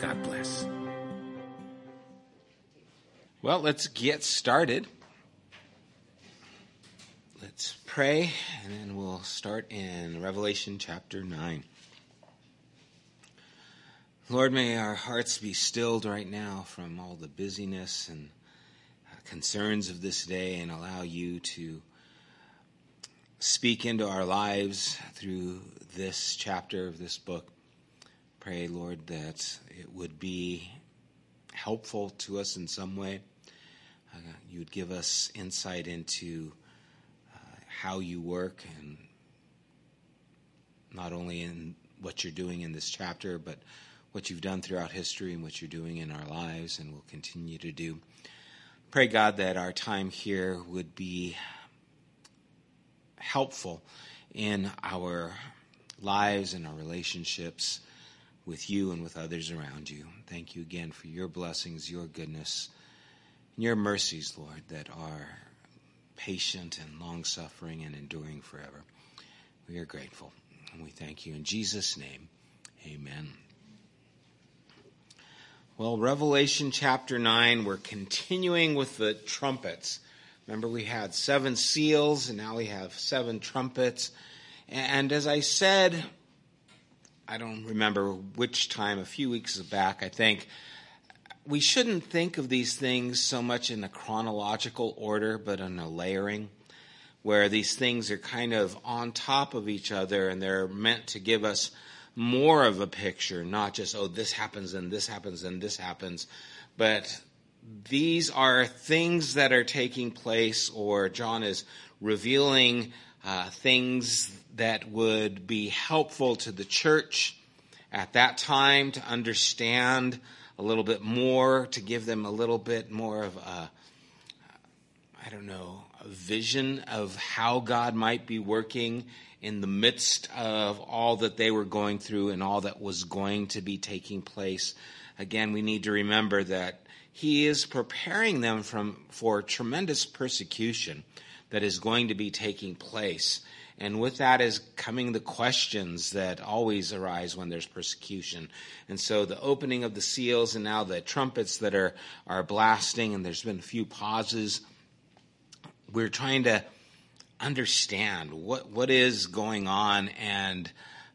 God bless. Well, let's get started. Let's pray, and then we'll start in Revelation chapter 9. Lord, may our hearts be stilled right now from all the busyness and uh, concerns of this day and allow you to speak into our lives through this chapter of this book pray, Lord, that it would be helpful to us in some way. Uh, you would give us insight into uh, how you work and not only in what you're doing in this chapter, but what you've done throughout history and what you're doing in our lives and will continue to do. Pray, God, that our time here would be helpful in our lives and our relationships with you and with others around you. Thank you again for your blessings, your goodness, and your mercies, Lord, that are patient and long suffering and enduring forever. We are grateful and we thank you in Jesus' name. Amen. Well, Revelation chapter 9, we're continuing with the trumpets. Remember, we had seven seals, and now we have seven trumpets. And as I said I don't remember which time, a few weeks back, I think, we shouldn't think of these things so much in a chronological order, but in a layering, where these things are kind of on top of each other and they're meant to give us more of a picture, not just, oh, this happens and this happens and this happens, but these are things that are taking place, or John is revealing uh, things that would be helpful to the church at that time to understand a little bit more, to give them a little bit more of a, I don't know, a vision of how God might be working in the midst of all that they were going through and all that was going to be taking place. Again, we need to remember that He is preparing them from, for tremendous persecution that is going to be taking place. And with that is coming the questions that always arise when there's persecution. And so the opening of the seals and now the trumpets that are, are blasting, and there's been a few pauses. We're trying to understand what, what is going on, and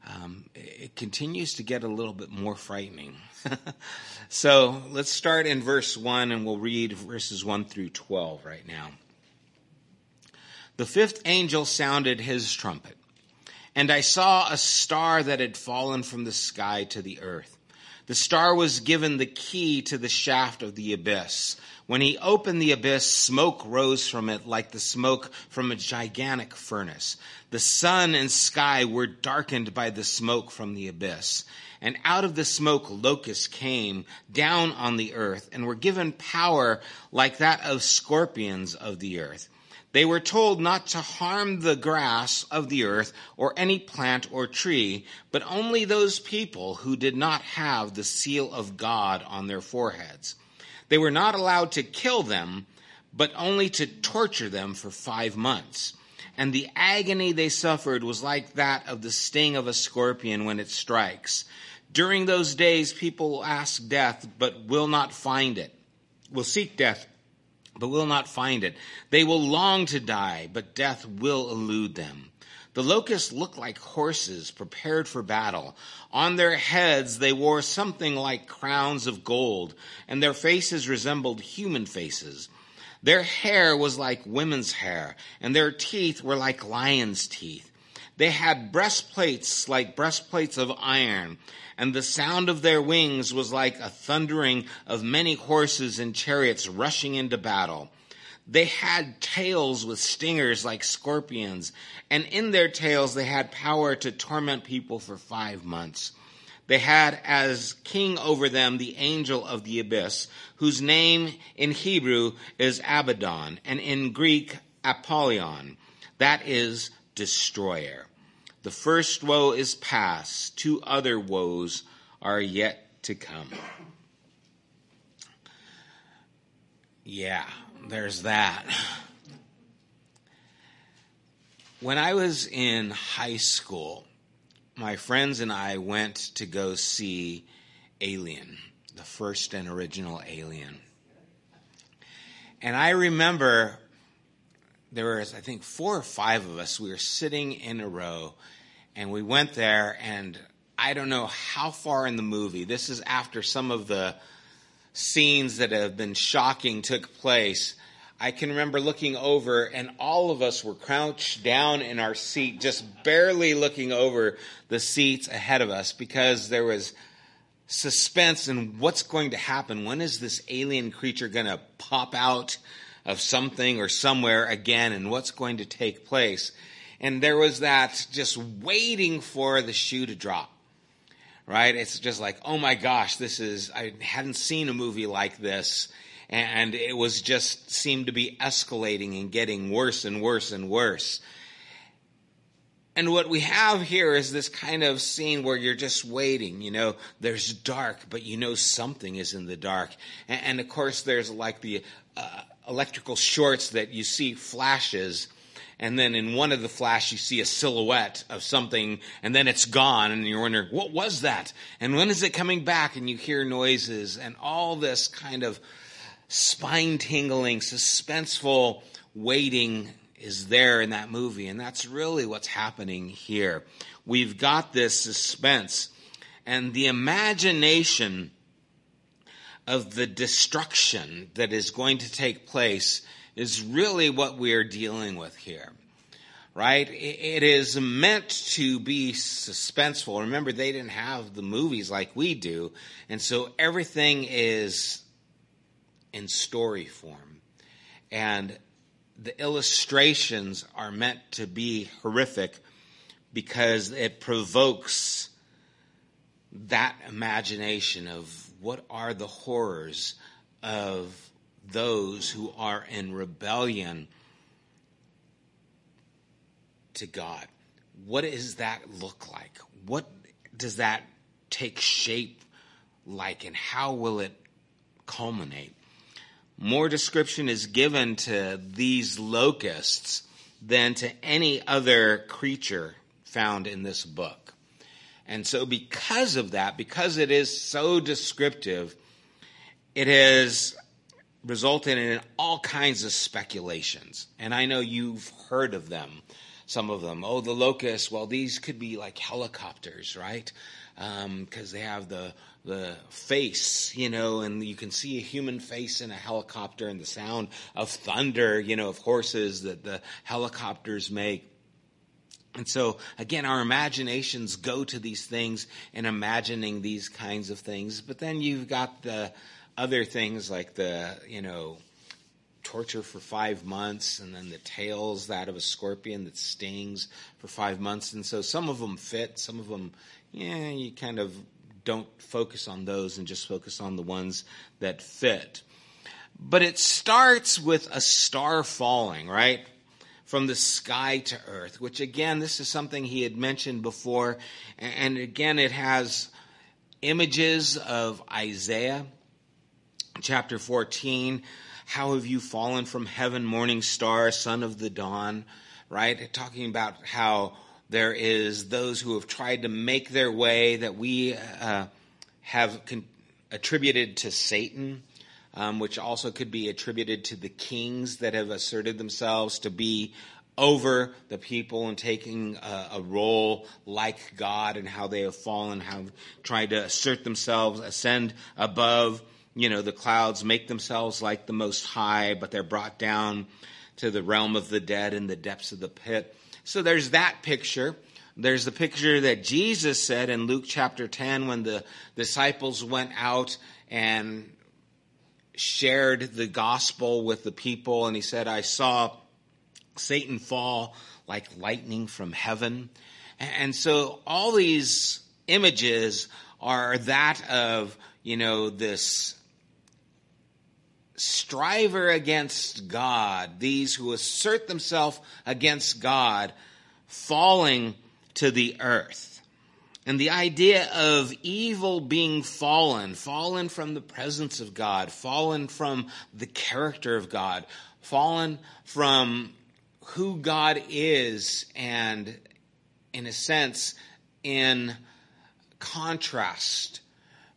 um, it continues to get a little bit more frightening. so let's start in verse 1, and we'll read verses 1 through 12 right now. The fifth angel sounded his trumpet, and I saw a star that had fallen from the sky to the earth. The star was given the key to the shaft of the abyss. When he opened the abyss, smoke rose from it like the smoke from a gigantic furnace. The sun and sky were darkened by the smoke from the abyss. And out of the smoke locusts came down on the earth and were given power like that of scorpions of the earth. They were told not to harm the grass of the earth or any plant or tree, but only those people who did not have the seal of God on their foreheads. They were not allowed to kill them, but only to torture them for five months. And the agony they suffered was like that of the sting of a scorpion when it strikes. During those days, people ask death, but will not find it, will seek death but will not find it. They will long to die, but death will elude them. The locusts looked like horses prepared for battle. On their heads they wore something like crowns of gold, and their faces resembled human faces. Their hair was like women's hair, and their teeth were like lions' teeth. They had breastplates like breastplates of iron, and the sound of their wings was like a thundering of many horses and chariots rushing into battle. They had tails with stingers like scorpions, and in their tails they had power to torment people for five months. They had as king over them the angel of the abyss, whose name in Hebrew is Abaddon, and in Greek, Apollyon. That is destroyer. The first woe is past, two other woes are yet to come. Yeah, there's that. When I was in high school, my friends and I went to go see Alien, the first and original Alien. And I remember there was, I think, four or five of us. We were sitting in a row, and we went there, and I don't know how far in the movie. This is after some of the scenes that have been shocking took place. I can remember looking over, and all of us were crouched down in our seat, just barely looking over the seats ahead of us because there was suspense in what's going to happen. When is this alien creature going to pop out of something or somewhere again, and what's going to take place? And there was that just waiting for the shoe to drop. Right? It's just like, oh my gosh, this is, I hadn't seen a movie like this and it was just seemed to be escalating and getting worse and worse and worse. And what we have here is this kind of scene where you're just waiting. You know, there's dark, but you know something is in the dark. And, and of course, there's like the uh, electrical shorts that you see flashes. And then in one of the flash, you see a silhouette of something, and then it's gone, and you're wondering, what was that? And when is it coming back? And you hear noises, and all this kind of spine tingling, suspenseful waiting is there in that movie. And that's really what's happening here. We've got this suspense and the imagination of the destruction that is going to take place is really what we are dealing with here. Right? It is meant to be suspenseful. Remember, they didn't have the movies like we do. And so everything is in story form. And the illustrations are meant to be horrific because it provokes that imagination of what are the horrors of those who are in rebellion to God. What does that look like? What does that take shape like, and how will it culminate? more description is given to these locusts than to any other creature found in this book. And so, because of that, because it is so descriptive, it has resulted in all kinds of speculations. And I know you've heard of them, some of them. Oh, the locusts, well, these could be like helicopters, right? Because um, they have the the face, you know, and you can see a human face in a helicopter and the sound of thunder, you know, of horses that the helicopters make. And so, again, our imaginations go to these things and imagining these kinds of things. But then you've got the other things like the, you know, torture for five months, and then the tails, that of a scorpion that stings for five months. And so some of them fit, some of them, yeah, you kind of don't focus on those and just focus on the ones that fit. But it starts with a star falling, right? From the sky to earth, which again, this is something he had mentioned before. And again, it has images of Isaiah chapter 14. How have you fallen from heaven, morning star, son of the dawn? Right? Talking about how there is those who have tried to make their way that we uh, have con- attributed to Satan, um, which also could be attributed to the kings that have asserted themselves to be over the people and taking a, a, role like God and how they have fallen, have tried to assert themselves, ascend above you know, the clouds make themselves like the Most High, but they're brought down to the realm of the dead in the depths of the pit. So there's that picture. There's the picture that Jesus said in Luke chapter 10 when the disciples went out and shared the gospel with the people, and he said, I saw Satan fall like lightning from heaven. And so all these images are that of, you know, this striver against God, these who assert themselves against God, falling to the earth. And the idea of evil being fallen, fallen from the presence of God, fallen from the character of God, fallen from who God is, and in a sense, in contrast,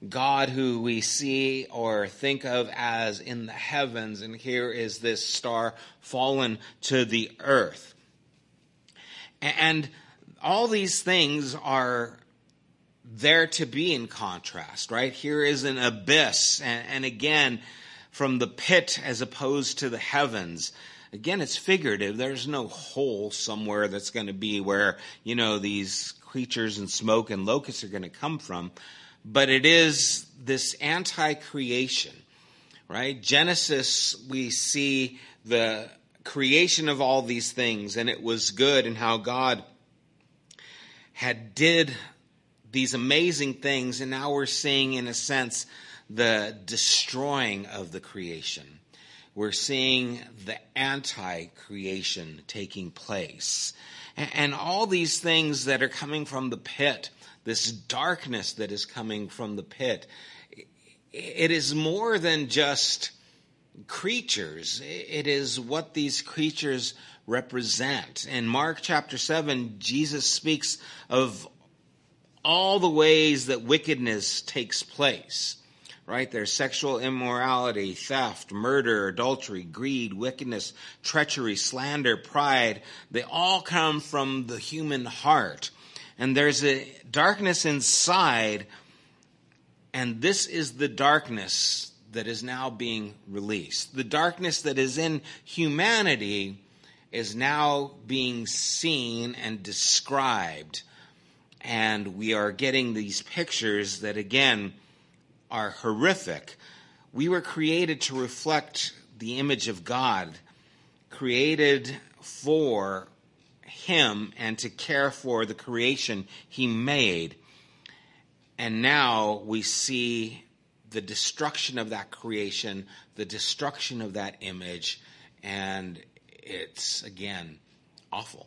God who we see or think of as in the heavens, and here is this star fallen to the earth. And all these things are there to be in contrast, right? Here is an abyss, and, and again, from the pit as opposed to the heavens. Again, it's figurative. There's no hole somewhere that's going to be where, you know, these creatures and smoke and locusts are going to come from. But it is this anti creation, right? Genesis, we see the creation of all these things, and it was good, and how God had did these amazing things, and now we're seeing, in a sense, the destroying of the creation. We're seeing the anti creation taking place. And all these things that are coming from the pit, this darkness that is coming from the pit, it is more than just creatures. It is what these creatures represent. In Mark chapter 7, Jesus speaks of all the ways that wickedness takes place. Right? There's sexual immorality, theft, murder, adultery, greed, wickedness, treachery, slander, pride. They all come from the human heart. And there's a darkness inside, and this is the darkness that is now being released. The darkness that is in humanity is now being seen and described and we are getting these pictures that, again, are horrific. We were created to reflect the image of God, created for Him and to care for the creation He made. And now we see the destruction of that creation, the destruction of that image, and it's, again, awful.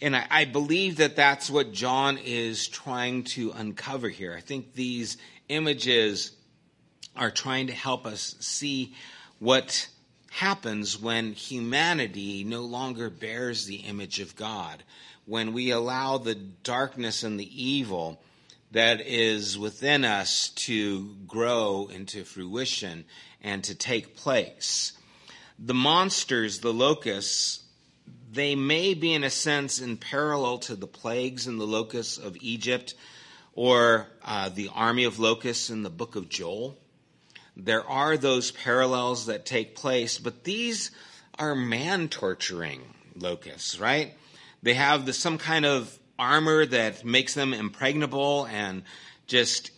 And I, I, believe that that's what John is trying to uncover here. I think these images are trying to help us see what happens when humanity no longer bears the image of God, when we allow the darkness and the evil that is within us to grow into fruition and to take place. The monsters, the locusts, they may be, in a sense, in parallel to the plagues and the locusts of Egypt or uh, the army of locusts in the book of Joel. There are those parallels that take place, but these are man torturing locusts, right? They have the, some kind of armor that makes them impregnable and just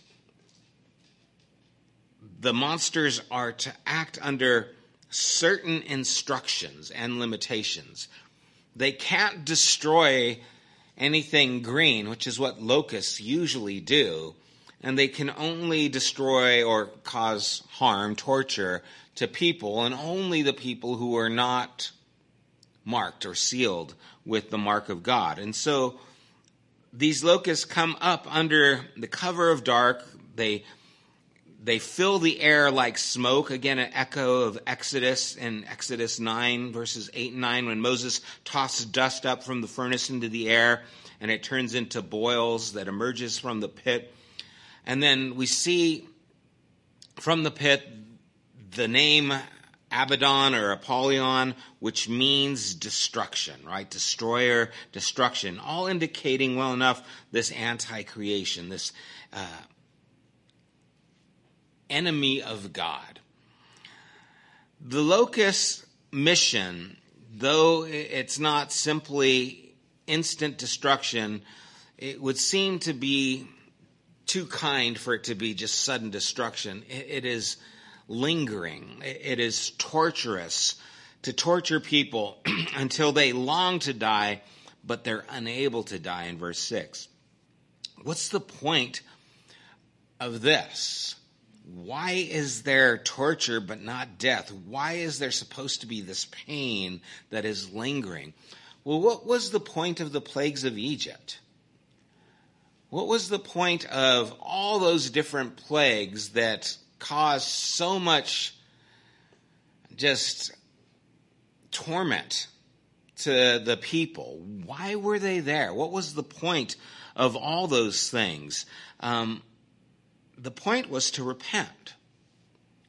the monsters are to act under certain instructions and limitations. They can't destroy anything green, which is what locusts usually do, and they can only destroy or cause harm, torture to people, and only the people who are not marked or sealed with the mark of God. And so these locusts come up under the cover of dark. They they fill the air like smoke. Again, an echo of Exodus in Exodus 9, verses 8 and 9, when Moses tossed dust up from the furnace into the air and it turns into boils that emerges from the pit. And then we see from the pit the name Abaddon or Apollyon, which means destruction, right? Destroyer, destruction, all indicating well enough this anti creation, this. Uh, enemy of God. The locust mission, though it's not simply instant destruction, it would seem to be too kind for it to be just sudden destruction. it is lingering, it is torturous to torture people until they long to die, but they're unable to die in verse 6. What's the point of this? Why is there torture but not death? Why is there supposed to be this pain that is lingering? Well, what was the point of the plagues of Egypt? What was the point of all those different plagues that caused so much just torment to the people? Why were they there? What was the point of all those things? Um, the point was to repent.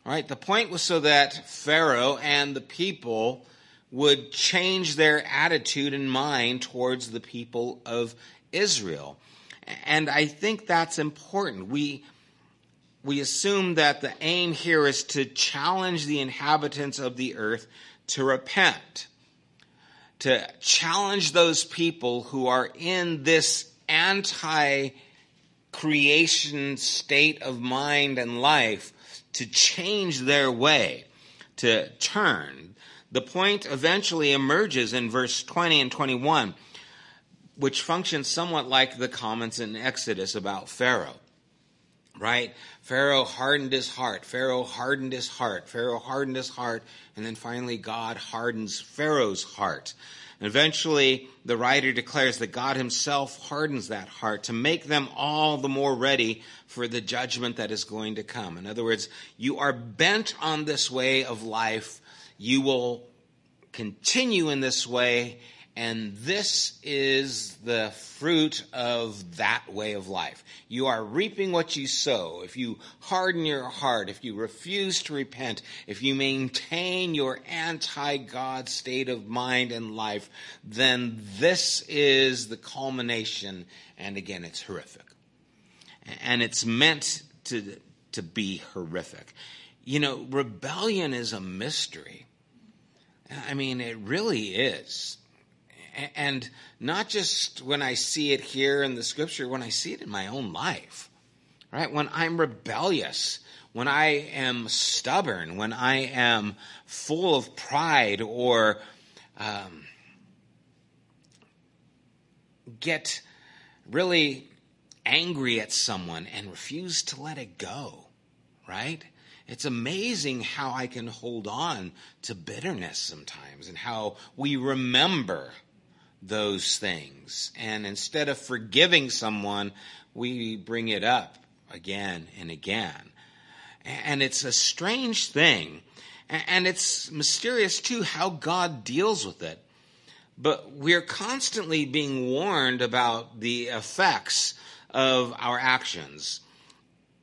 Right? The point was so that Pharaoh and the people would change their attitude and mind towards the people of Israel. And I think that's important. We, we assume that the aim here is to challenge the inhabitants of the earth to repent, to challenge those people who are in this anti creation state of mind and life to change their way, to turn. The point eventually emerges in verse 20 and 21 which functions somewhat like the comments in Exodus about Pharaoh. Right? Pharaoh hardened his heart. Pharaoh hardened his heart. Pharaoh hardened his heart. And then finally, God hardens Pharaoh's heart. Eventually, the writer declares that God himself hardens that heart to make them all the more ready for the judgment that is going to come. In other words, you are bent on this way of life. You will continue in this way and this is the fruit of that way of life. You are reaping what you sow. If you harden your heart, if you refuse to repent, if you maintain your anti God state of mind and life, then this is the culmination. And again, it's horrific. And it's meant to, to be horrific. You know, rebellion is a mystery. I mean, it really is and not just when I see it here in the scripture, when I see it in my own life, right? When I'm rebellious, when I am stubborn, when I am full of pride or um, get really angry at someone and refuse to let it go, right? It's amazing how I can hold on to bitterness sometimes and how we remember those things. And instead of forgiving someone, we bring it up again and again. And it's a strange thing. And it's mysterious too how God deals with it. But we're constantly being warned about the effects of our actions.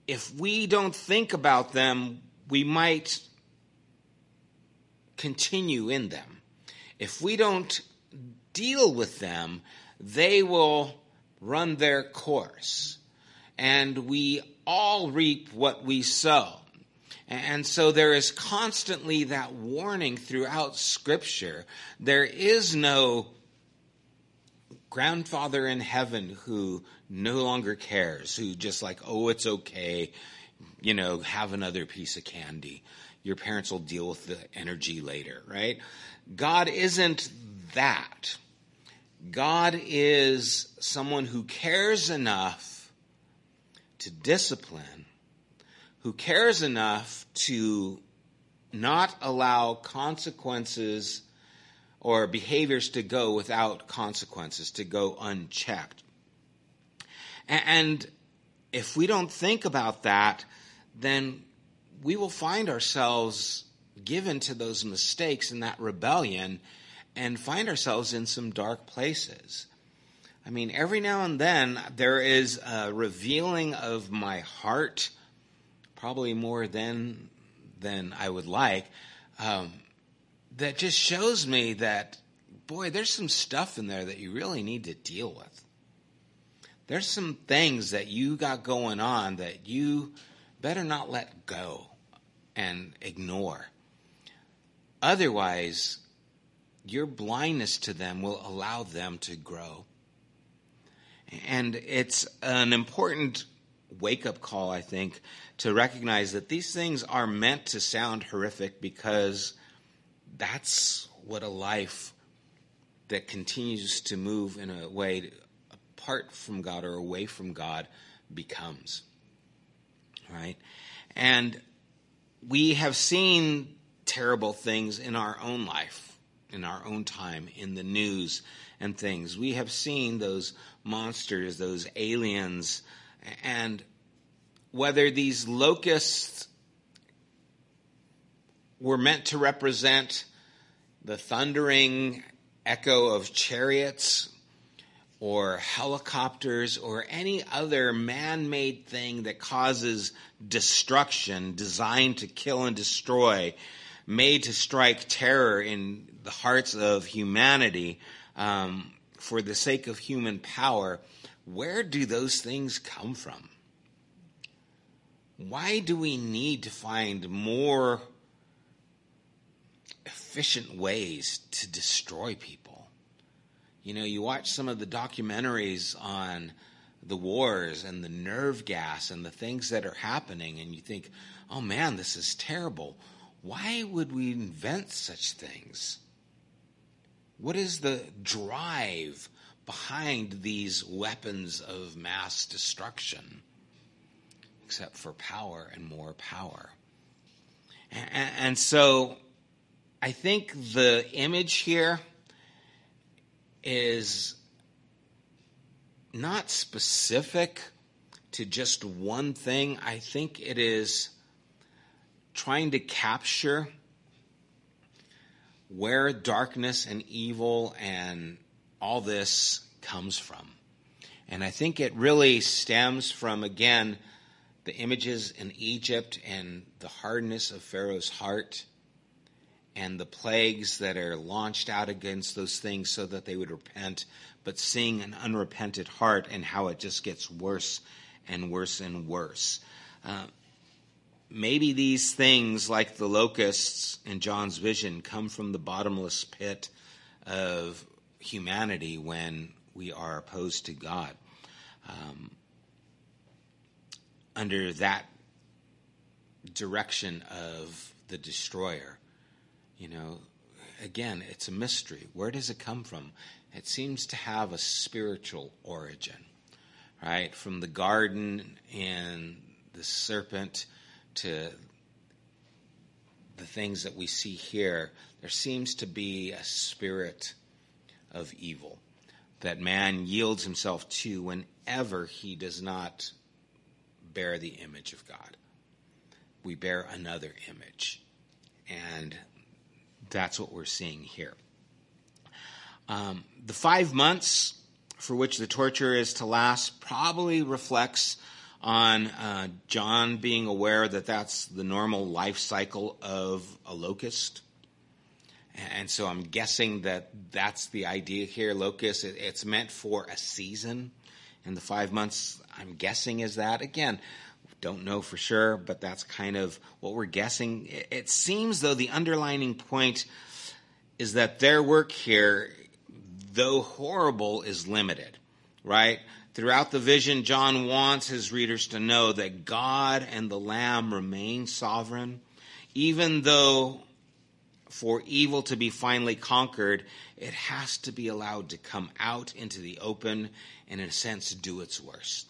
If we don't think about them, we might continue in them. If we don't deal with them, they will run their course. And we all reap what we sow. And so there is constantly that warning throughout Scripture. There is no grandfather in heaven who no longer cares, who just like, oh, it's okay, you know, have another piece of candy. Your parents will deal with the energy later, right? God isn't that. God is someone who cares enough to discipline, who cares enough to not allow consequences or behaviors to go without consequences, to go unchecked. And if we don't think about that, then we will find ourselves given to those mistakes and that rebellion and find ourselves in some dark places. I mean, every now and then there is a revealing of my heart, probably more than than I would like, um, that just shows me that, boy, there's some stuff in there that you really need to deal with. There's some things that you got going on that you better not let go and ignore. Otherwise, your blindness to them will allow them to grow. And it's an important wake up call, I think, to recognize that these things are meant to sound horrific because that's what a life that continues to move in a way apart from God or away from God becomes. Right? And we have seen terrible things in our own life, in our own time, in the news and things. We have seen those monsters, those aliens, and whether these locusts were meant to represent the thundering echo of chariots or helicopters or any other man made thing that causes destruction, designed to kill and destroy, made to strike terror in the hearts of humanity um, for the sake of human power, where do those things come from? Why do we need to find more efficient ways to destroy people? You know, you watch some of the documentaries on the wars and the nerve gas and the things that are happening, and you think, oh man, this is terrible. Why would we invent such things? What is the drive behind these weapons of mass destruction? except for power and more power. And, so I think the image here is not specific to just one thing. I think it is trying to capture where darkness and evil and all this comes from. And I think it really stems from, again, the images in Egypt and the hardness of Pharaoh's heart and the plagues that are launched out against those things so that they would repent, but seeing an unrepented heart and how it just gets worse and worse and worse. Uh, maybe these things, like the locusts in John's vision, come from the bottomless pit of humanity when we are opposed to God. Um, under that direction of the destroyer. You know, again, it's a mystery. Where does it come from? It seems to have a spiritual origin, right? From the garden and the serpent to the things that we see here, there seems to be a spirit of evil that man yields himself to whenever he does not bear the image of God. We bear another image. And that's what we're seeing here. Um, the five months for which the torture is to last probably reflects on uh, John being aware that that's the normal life cycle of a locust. And so I'm guessing that that's the idea here. Locust, it's meant for a season. And the five months, I'm guessing, is that. Again, don't know for sure, but that's kind of what we're guessing. It seems, though, the underlining point is that their work here, though horrible, is limited, right? Throughout the vision, John wants his readers to know that God and the Lamb remain sovereign, even though for evil to be finally conquered, it has to be allowed to come out into the open and, in a sense, do its worst.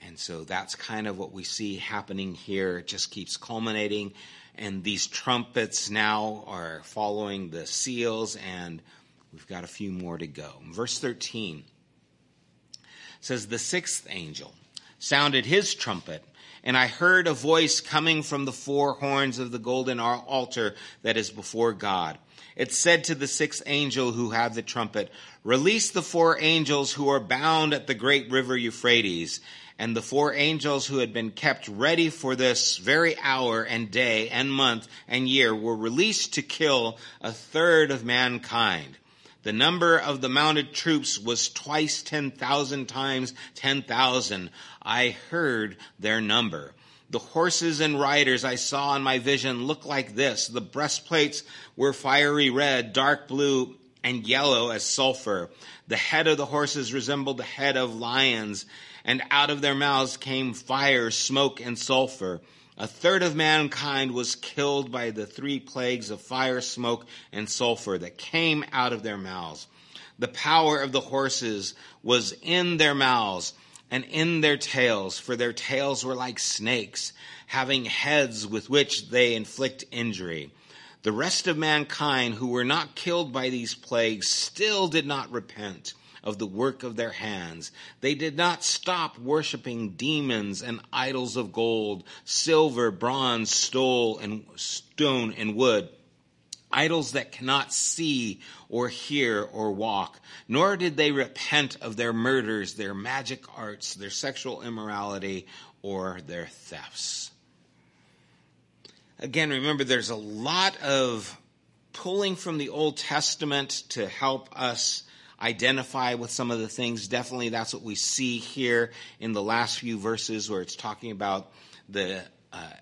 And so that's kind of what we see happening here. It just keeps culminating. And these trumpets now are following the seals, and we've got a few more to go. Verse 13 says, The sixth angel sounded his trumpet and I heard a voice coming from the four horns of the golden altar that is before God. It said to the sixth angel who had the trumpet, Release the four angels who are bound at the great river Euphrates. And the four angels who had been kept ready for this very hour and day and month and year were released to kill a third of mankind. The number of the mounted troops was twice 10,000 times 10,000. I heard their number. The horses and riders I saw in my vision looked like this. The breastplates were fiery red, dark blue, and yellow as sulfur. The head of the horses resembled the head of lions, and out of their mouths came fire, smoke, and sulfur. A third of mankind was killed by the three plagues of fire, smoke, and sulfur that came out of their mouths. The power of the horses was in their mouths and in their tails, for their tails were like snakes, having heads with which they inflict injury. The rest of mankind who were not killed by these plagues still did not repent of the work of their hands. They did not stop worshiping demons and idols of gold, silver, bronze, stone, and stone and wood idols that cannot see or hear or walk, nor did they repent of their murders, their magic arts, their sexual immorality, or their thefts. Again, remember there's a lot of pulling from the Old Testament to help us identify with some of the things. Definitely that's what we see here in the last few verses where it's talking about the uh,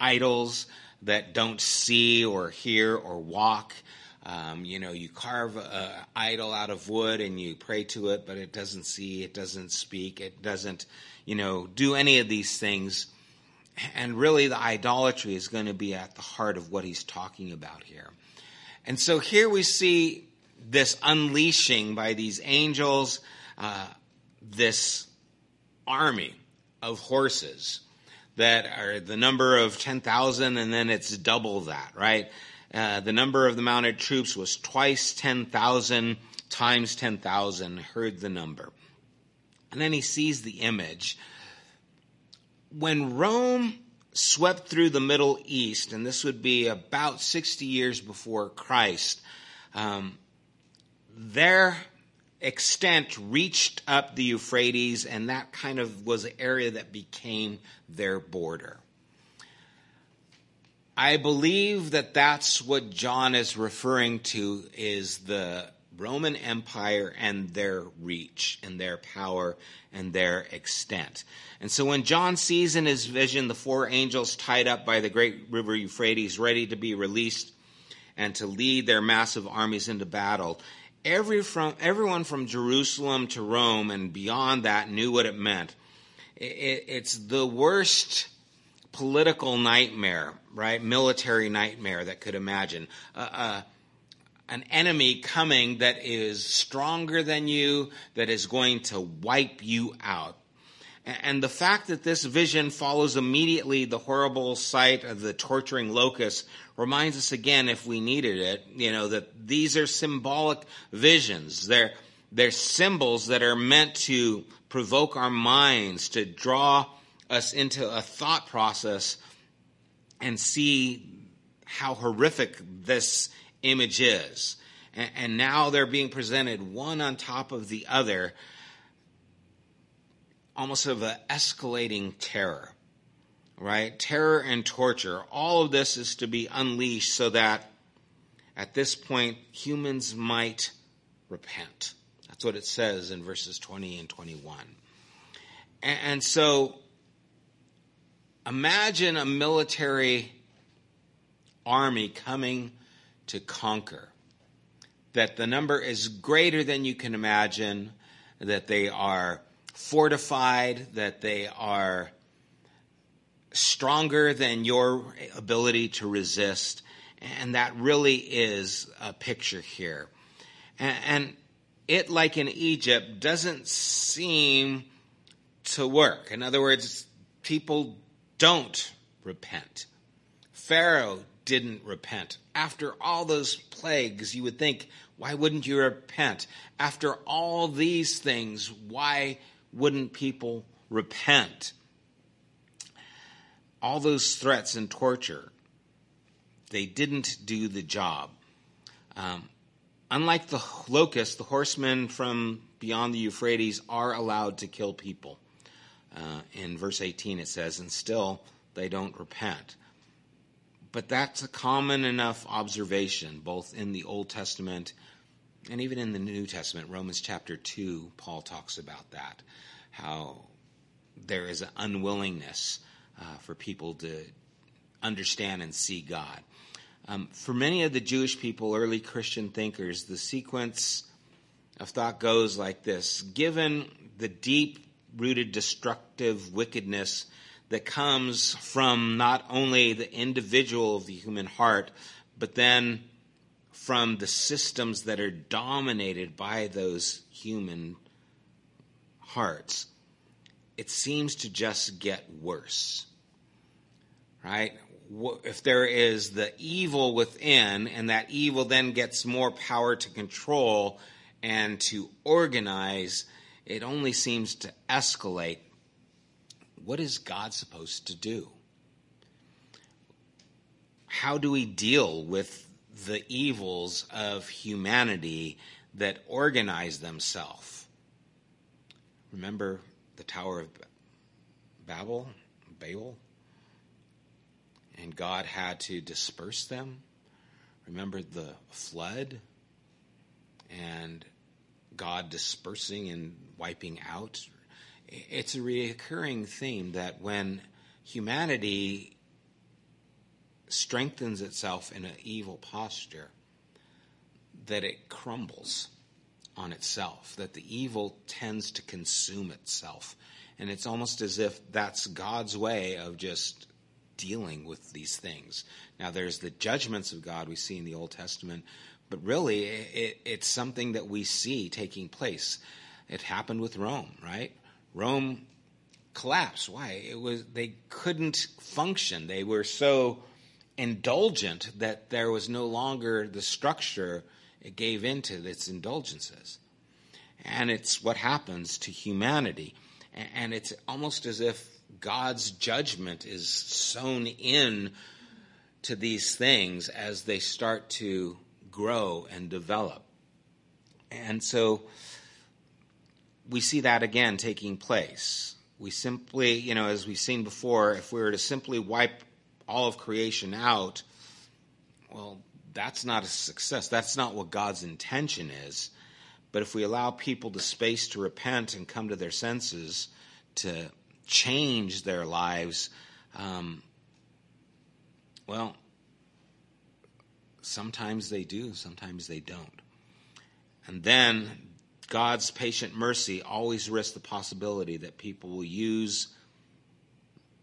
idols that don't see or hear or walk. Um, you know, you carve an idol out of wood and you pray to it, but it doesn't see, it doesn't speak, it doesn't, you know, do any of these things. And really, the idolatry is going to be at the heart of what he's talking about here. And so here we see this unleashing by these angels, uh, this army of horses that are the number of 10,000 and then it's double that, right? Uh, the number of the mounted troops was twice 10,000 times 10,000, heard the number. And then he sees the image. When Rome swept through the Middle East, and this would be about 60 years before Christ, um, their extent reached up the Euphrates, and that kind of was an area that became their border. I believe that that's what John is referring to is the Roman Empire and their reach and their power and their extent. And so when John sees in his vision the four angels tied up by the great river Euphrates ready to be released and to lead their massive armies into battle, every from, everyone from Jerusalem to Rome and beyond that knew what it meant. It, it's the worst political nightmare, right? Military nightmare that could imagine. Uh, uh, an enemy coming that is stronger than you, that is going to wipe you out. And the fact that this vision follows immediately the horrible sight of the torturing locust reminds us again, if we needed it, you know, that these are symbolic visions. They're, they're symbols that are meant to provoke our minds, to draw us into a thought process and see how horrific this image is. And, and now they're being presented one on top of the other almost of an escalating terror, right? Terror and torture. All of this is to be unleashed so that at this point humans might repent. That's what it says in verses 20 and 21. And, and so imagine a military army coming to conquer. That the number is greater than you can imagine, that they are fortified, that they are stronger than your ability to resist. And that really is a picture here. And, it, like in Egypt, doesn't seem to work. In other words, people don't repent. Pharaoh didn't repent. After all those plagues, you would think, why wouldn't you repent? After all these things, why wouldn't people repent? All those threats and torture, they didn't do the job. Um, unlike the locusts, the horsemen from beyond the Euphrates are allowed to kill people. Uh, in verse 18, it says, and still they don't repent. But that's a common enough observation, both in the Old Testament and even in the New Testament, Romans chapter 2, Paul talks about that, how there is an unwillingness uh, for people to understand and see God. Um, for many of the Jewish people, early Christian thinkers, the sequence of thought goes like this Given the deep rooted destructive wickedness that comes from not only the individual of the human heart, but then from the systems that are dominated by those human hearts, it seems to just get worse. Right? If there is the evil within, and that evil then gets more power to control and to organize, it only seems to escalate. What is God supposed to do? How do we deal with the evils of humanity that organize themselves? Remember the Tower of Babel, Babel? And God had to disperse them. Remember the flood and God dispersing and wiping out. It's a recurring theme that when humanity strengthens itself in an evil posture, that it crumbles on itself, that the evil tends to consume itself. And it's almost as if that's God's way of just dealing with these things. Now, there's the judgments of God we see in the Old Testament, but really, it, it's something that we see taking place. It happened with Rome, right? Rome collapsed. Why? It was they couldn't function. They were so indulgent that there was no longer the structure it gave into its indulgences. And it's what happens to humanity. And it's almost as if God's judgment is sown in to these things as they start to grow and develop. And so we see that again taking place. We simply, you know, as we've seen before, if we were to simply wipe all of creation out, well, that's not a success. That's not what God's intention is. But if we allow people the space to repent and come to their senses, to change their lives, um, well, sometimes they do, sometimes they don't. And then God's patient mercy always risks the possibility that people will use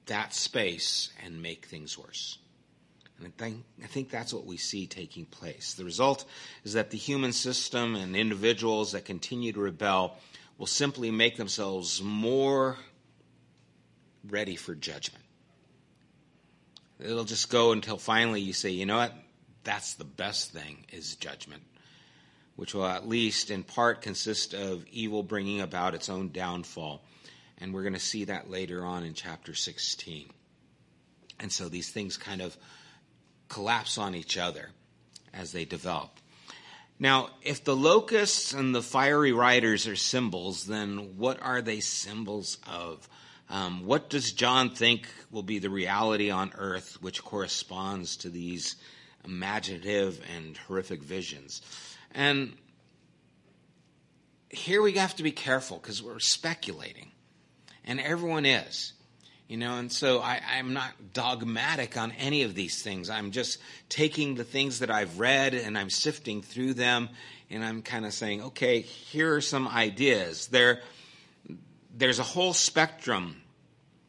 that space and make things worse. And I think, I think that's what we see taking place. The result is that the human system and individuals that continue to rebel will simply make themselves more ready for judgment. It'll just go until finally you say, you know what? That's the best thing is judgment which will at least in part consist of evil bringing about its own downfall. And we're going to see that later on in chapter 16. And so these things kind of collapse on each other as they develop. Now, if the locusts and the fiery riders are symbols, then what are they symbols of? Um, what does John think will be the reality on earth which corresponds to these imaginative and horrific visions? And here we have to be careful because we're speculating, and everyone is. You know, and so I, I'm not dogmatic on any of these things. I'm just taking the things that I've read and I'm sifting through them, and I'm kind of saying, okay, here are some ideas. There, there's a whole spectrum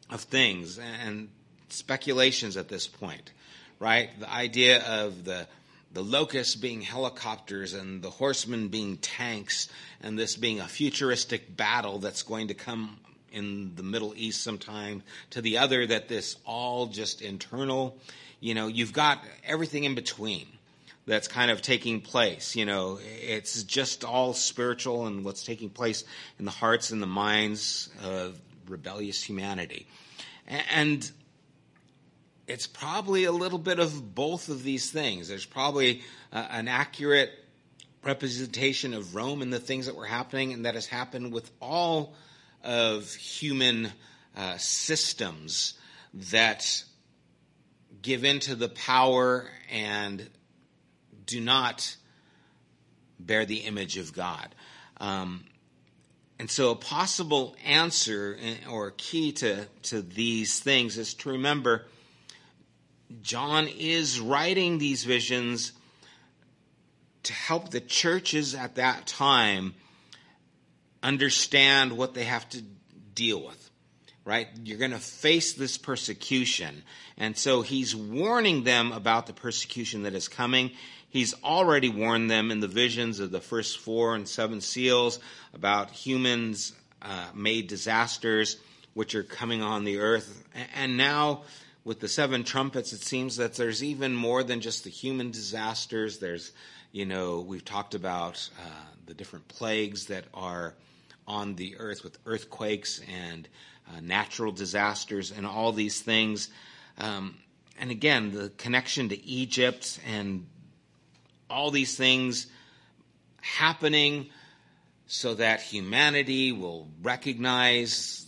of things and speculations at this point, right? The idea of the the locusts being helicopters and the horsemen being tanks, and this being a futuristic battle that's going to come in the Middle East sometime, to the other that this all just internal. You know, you've got everything in between that's kind of taking place. You know, it's just all spiritual and what's taking place in the hearts and the minds of rebellious humanity. And it's probably a little bit of both of these things. There's probably uh, an accurate representation of Rome and the things that were happening, and that has happened with all of human uh, systems that give into the power and do not bear the image of God. Um, And so, a possible answer or key to, to these things is to remember John is writing these visions to help the churches at that time understand what they have to deal with, right? You're going to face this persecution. And so he's warning them about the persecution that is coming. He's already warned them in the visions of the first four and seven seals about humans uh, made disasters which are coming on the earth. And now with the seven trumpets, it seems that there's even more than just the human disasters. There's, you know, we've talked about uh, the different plagues that are on the earth with earthquakes and uh, natural disasters and all these things. Um, and again, the connection to Egypt and all these things happening so that humanity will recognize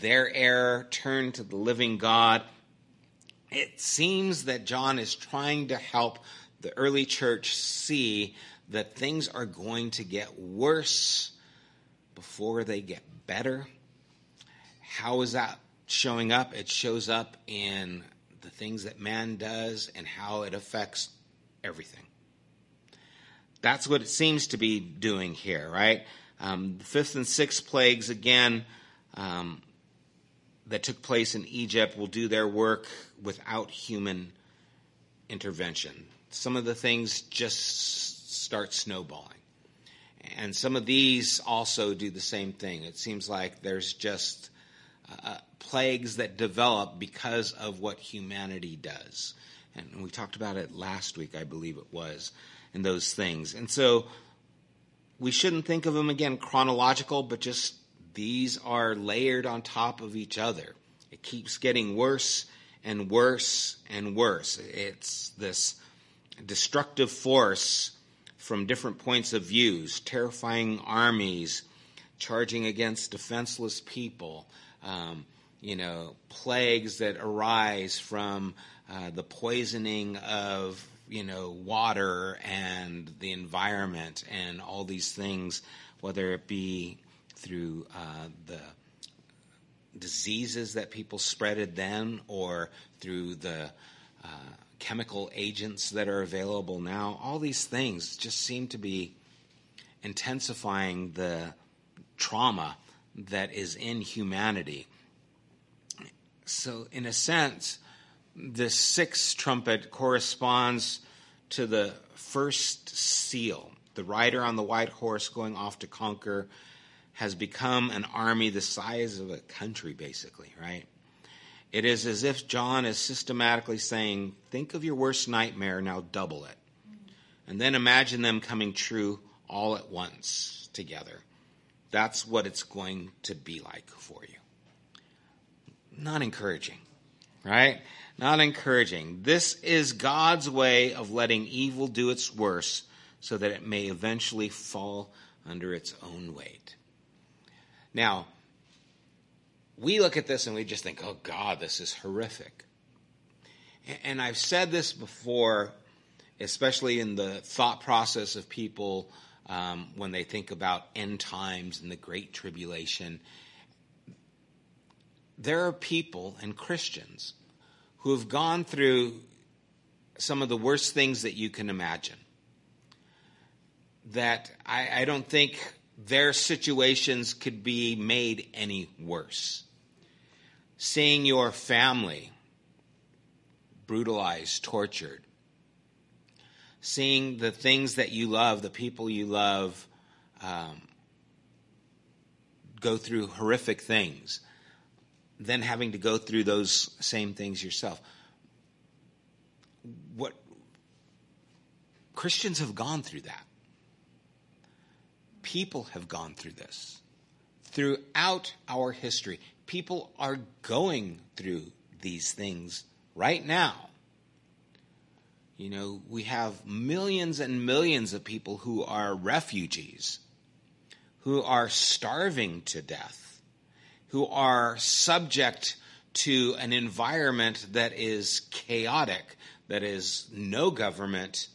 their error, turn to the living God. It seems that John is trying to help the early church see that things are going to get worse before they get better. How is that showing up? It shows up in the things that man does and how it affects everything. That's what it seems to be doing here, right? Um, the fifth and sixth plagues, again, um, that took place in Egypt will do their work without human intervention. Some of the things just start snowballing. And some of these also do the same thing. It seems like there's just uh, plagues that develop because of what humanity does. And we talked about it last week, I believe it was, in those things. And so we shouldn't think of them again chronological, but just these are layered on top of each other. It keeps getting worse and worse and worse. It's this destructive force from different points of views, terrifying armies charging against defenseless people, um, you know, plagues that arise from uh, the poisoning of you know water and the environment and all these things, whether it be through uh, the diseases that people spreaded then or through the uh, chemical agents that are available now. All these things just seem to be intensifying the trauma that is in humanity. So, in a sense, the sixth trumpet corresponds to the first seal. The rider on the white horse going off to conquer has become an army the size of a country, basically, right? It is as if John is systematically saying, Think of your worst nightmare, now double it. And then imagine them coming true all at once together. That's what it's going to be like for you. Not encouraging, right? Not encouraging. This is God's way of letting evil do its worst so that it may eventually fall under its own weight. Now, we look at this and we just think, oh God, this is horrific. And I've said this before, especially in the thought process of people um, when they think about end times and the Great Tribulation. There are people and Christians who have gone through some of the worst things that you can imagine. That I, I don't think their situations could be made any worse seeing your family brutalized, tortured, seeing the things that you love, the people you love, um, go through horrific things, then having to go through those same things yourself. What Christians have gone through that. People have gone through this throughout our history people are going through these things right now. You know, we have millions and millions of people who are refugees, who are starving to death, who are subject to an environment that is chaotic, that is no government,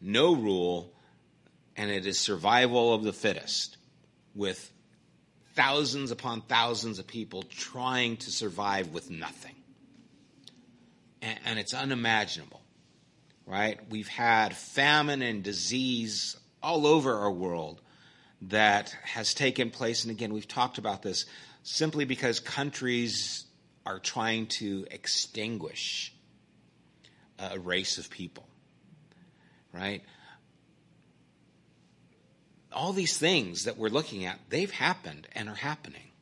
no rule, and it is survival of the fittest with thousands upon thousands of people trying to survive with nothing. And, and it's unimaginable, right? We've had famine and disease all over our world that has taken place. And again, we've talked about this simply because countries are trying to extinguish a race of people, right? All these things that we're looking at, they've happened and are happening.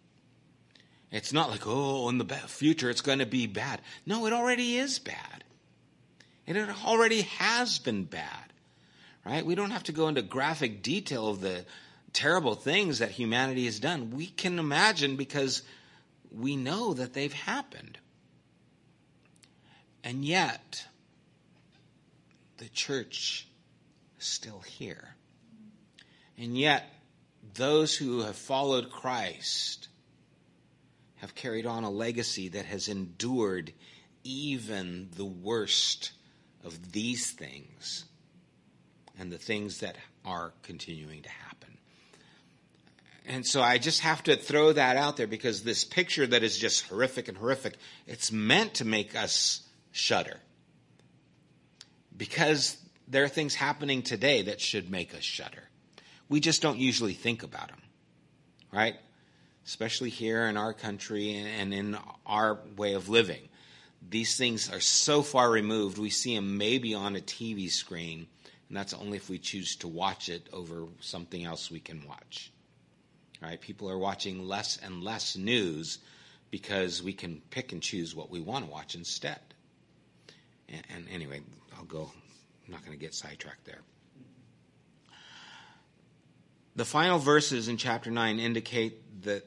It's not like, oh, in the future it's going to be bad. No, it already is bad. And it already has been bad, right? We don't have to go into graphic detail of the terrible things that humanity has done. We can imagine because we know that they've happened. And yet, the church is still here. And yet, those who have followed Christ have carried on a legacy that has endured even the worst of these things and the things that are continuing to happen. And so I just have to throw that out there because this picture that is just horrific and horrific, it's meant to make us shudder. Because there are things happening today that should make us shudder. We just don't usually think about them, right? Especially here in our country and in our way of living. These things are so far removed, we see them maybe on a TV screen, and that's only if we choose to watch it over something else we can watch. Right? People are watching less and less news because we can pick and choose what we want to watch instead. And, anyway, I'll go. I'm not going to get sidetracked there. The final verses in chapter 9 indicate that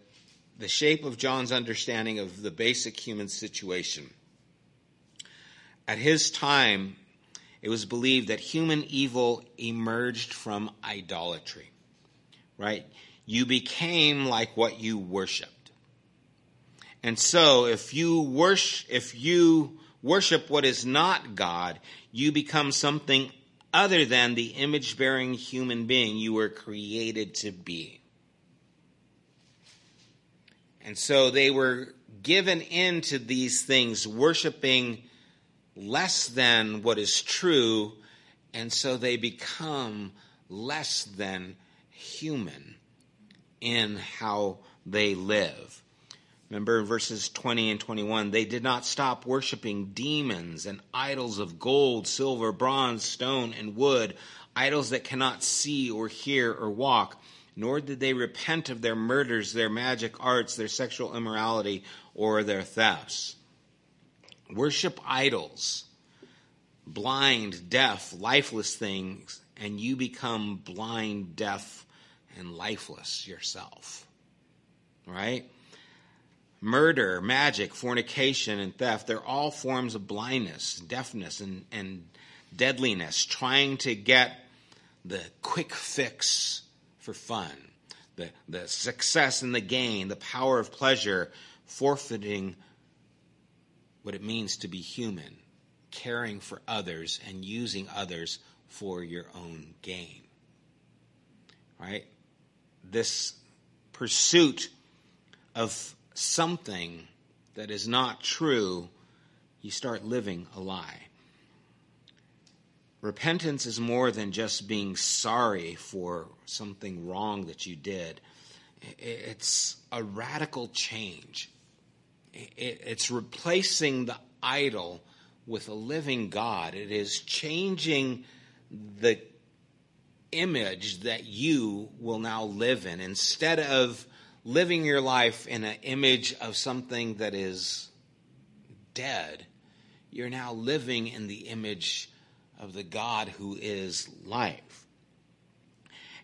the shape of John's understanding of the basic human situation. At his time, it was believed that human evil emerged from idolatry, right? you became like what you worshiped. And so if you worship, if you worship what is not God, you become something other than the image bearing human being you were created to be. And so they were given into these things, worshiping less than what is true, and so they become less than human in how they live. Remember in verses 20 and 21, they did not stop worshiping demons and idols of gold, silver, bronze, stone, and wood, idols that cannot see or hear or walk, nor did they repent of their murders, their magic arts, their sexual immorality, or their thefts. Worship idols, blind, deaf, lifeless things, and you become blind, deaf, and lifeless yourself. Right? Murder, magic, fornication, and theft, they're all forms of blindness, deafness, and, and deadliness, trying to get the quick fix for fun, the, the success and the gain, the power of pleasure, forfeiting what it means to be human, caring for others and using others for your own gain. Right? this pursuit of something that is not true, you start living a lie. Repentance is more than just being sorry for something wrong that you did. It's a radical change. It's replacing the idol with a living God. It is changing the image that you will now live in. Instead of living your life in an image of something that is dead, you're now living in the image of the God who is life.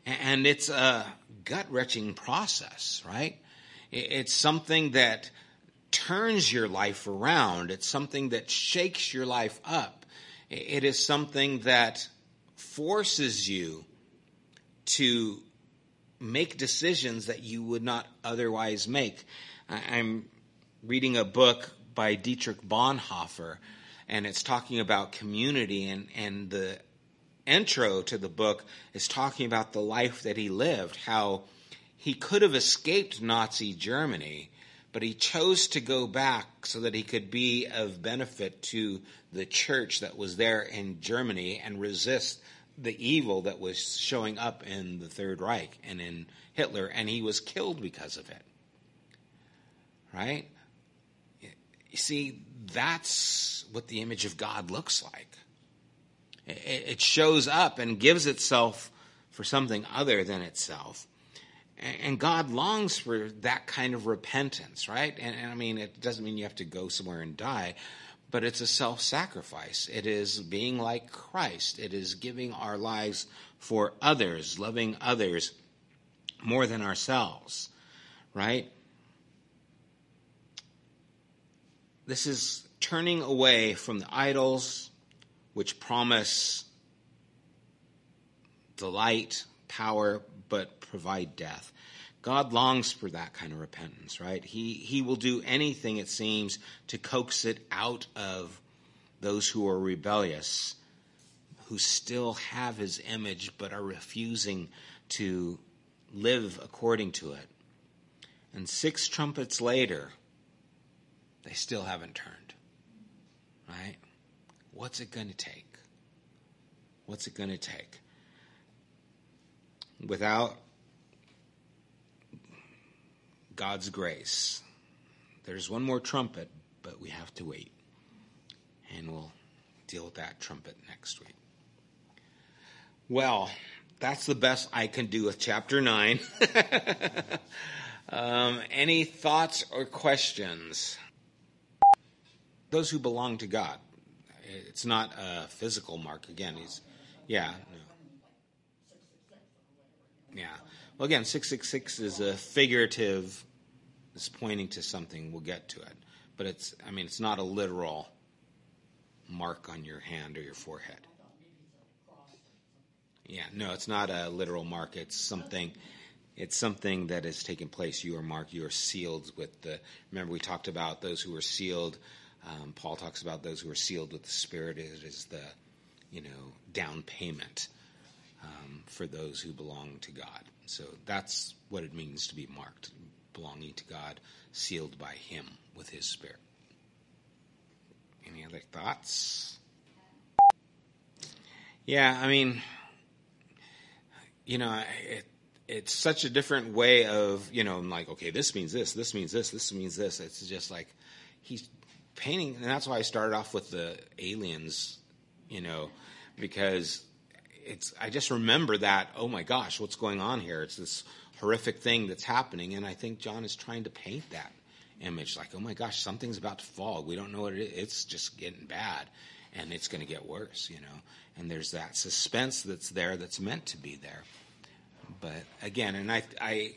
And it's a gut wrenching process, right? It's something that turns your life around. It's something that shakes your life up. It is something that forces you to make decisions that you would not otherwise make. I'm reading a book by Dietrich Bonhoeffer, and it's talking about community, and, and the intro to the book is talking about the life that he lived, how he could have escaped Nazi Germany, but he chose to go back so that he could be of benefit to the church that was there in Germany and resist the evil that was showing up in the Third Reich and in Hitler, and he was killed because of it. Right? You see, that's what the image of God looks like. It shows up and gives itself for something other than itself. And God longs for that kind of repentance, right? And, and I mean, it doesn't mean you have to go somewhere and die, but it's a self sacrifice. It is being like Christ. It is giving our lives for others, loving others more than ourselves, right? This is turning away from the idols which promise delight, power, but provide death. God longs for that kind of repentance, right? He, he will do anything, it seems, to coax it out of those who are rebellious, who still have his image but are refusing to live according to it. And six trumpets later, they still haven't turned, right? What's it going to take? What's it going to take? Without God's grace. There's one more trumpet, but we have to wait. And we'll deal with that trumpet next week. Well, that's the best I can do with chapter 9. um, any thoughts or questions? Those who belong to God. It's not a physical mark. Again, he's, yeah, no. Yeah. Well, again, 666 is a figurative, it's pointing to something. We'll get to it. But it's, I mean, it's not a literal mark on your hand or your forehead. Yeah, no, it's not a literal mark. It's something. It's something that has taken place. You are marked. You are sealed with the. Remember, we talked about those who are sealed. Um, Paul talks about those who are sealed with the Spirit. It is the, you know, down payment um, for those who belong to God. So that's what it means to be marked, belonging to God, sealed by Him with His Spirit. Any other thoughts? Yeah, I mean, you know, it, it's such a different way of, you know, I'm like, okay, this means this, this means this, this means this. It's just like he's painting, and that's why I started off with the aliens, you know, because it's I just remember that oh my gosh what's going on here? It's this horrific thing that's happening and I think John is trying to paint that image like oh my gosh something's about to fall. We don't know what it is. It's just getting bad and it's going to get worse you know? And there's that suspense that's there that's meant to be there. But again and I I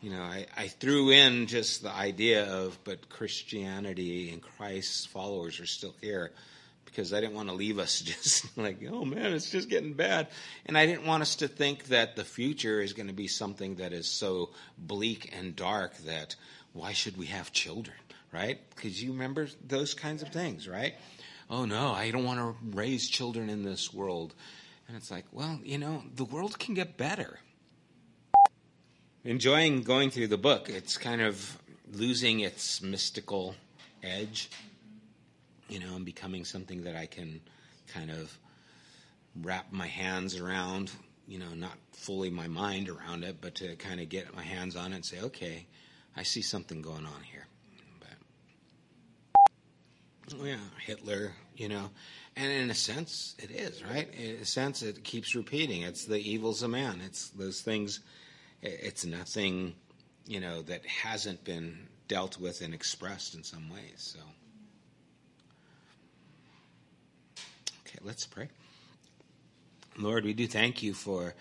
you know I, I threw in just the idea of but Christianity and Christ's followers are still here because I didn't want to leave us just like, oh man, it's just getting bad. And I didn't want us to think that the future is going to be something that is so bleak and dark that why should we have children, right? Because you remember those kinds of things, right? Oh no, I don't want to raise children in this world. And it's like, well, you know, the world can get better. Enjoying going through the book, it's kind of losing its mystical edge you know, and becoming something that I can kind of wrap my hands around, you know, not fully my mind around it, but to kind of get my hands on it and say, okay, I see something going on here. But, oh yeah, Hitler, you know, and in a sense, it is, right? In a sense, it keeps repeating. It's the evils of man. It's those things, it's nothing, you know, that hasn't been dealt with and expressed in some ways, so. Let's pray. Lord, we do thank you for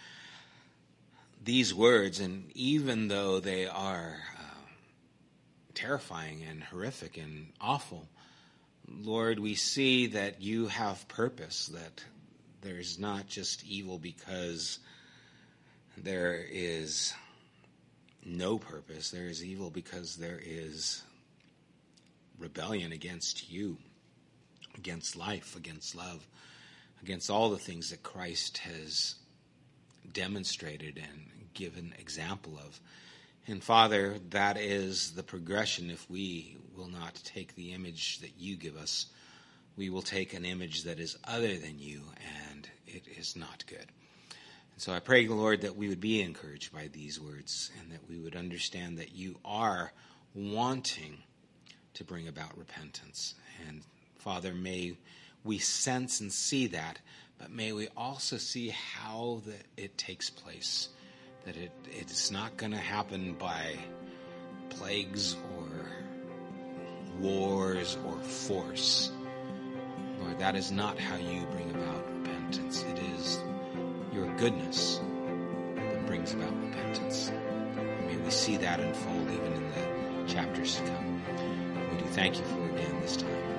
these words, and even though they are uh, terrifying and horrific and awful, Lord, we see that you have purpose, that there's not just evil because there is no purpose, there is evil because there is rebellion against you, against life, against love against all the things that Christ has demonstrated and given example of. And Father, that is the progression if we will not take the image that you give us. We will take an image that is other than you, and it is not good. And so I pray, Lord, that we would be encouraged by these words and that we would understand that you are wanting to bring about repentance. And Father, may we sense and see that, but may we also see how that it takes place. That it, it's not going to happen by plagues or wars or force. Lord, that is not how you bring about repentance. It is your goodness that brings about repentance. May we see that unfold even in the chapters to come. We do thank you for again this time.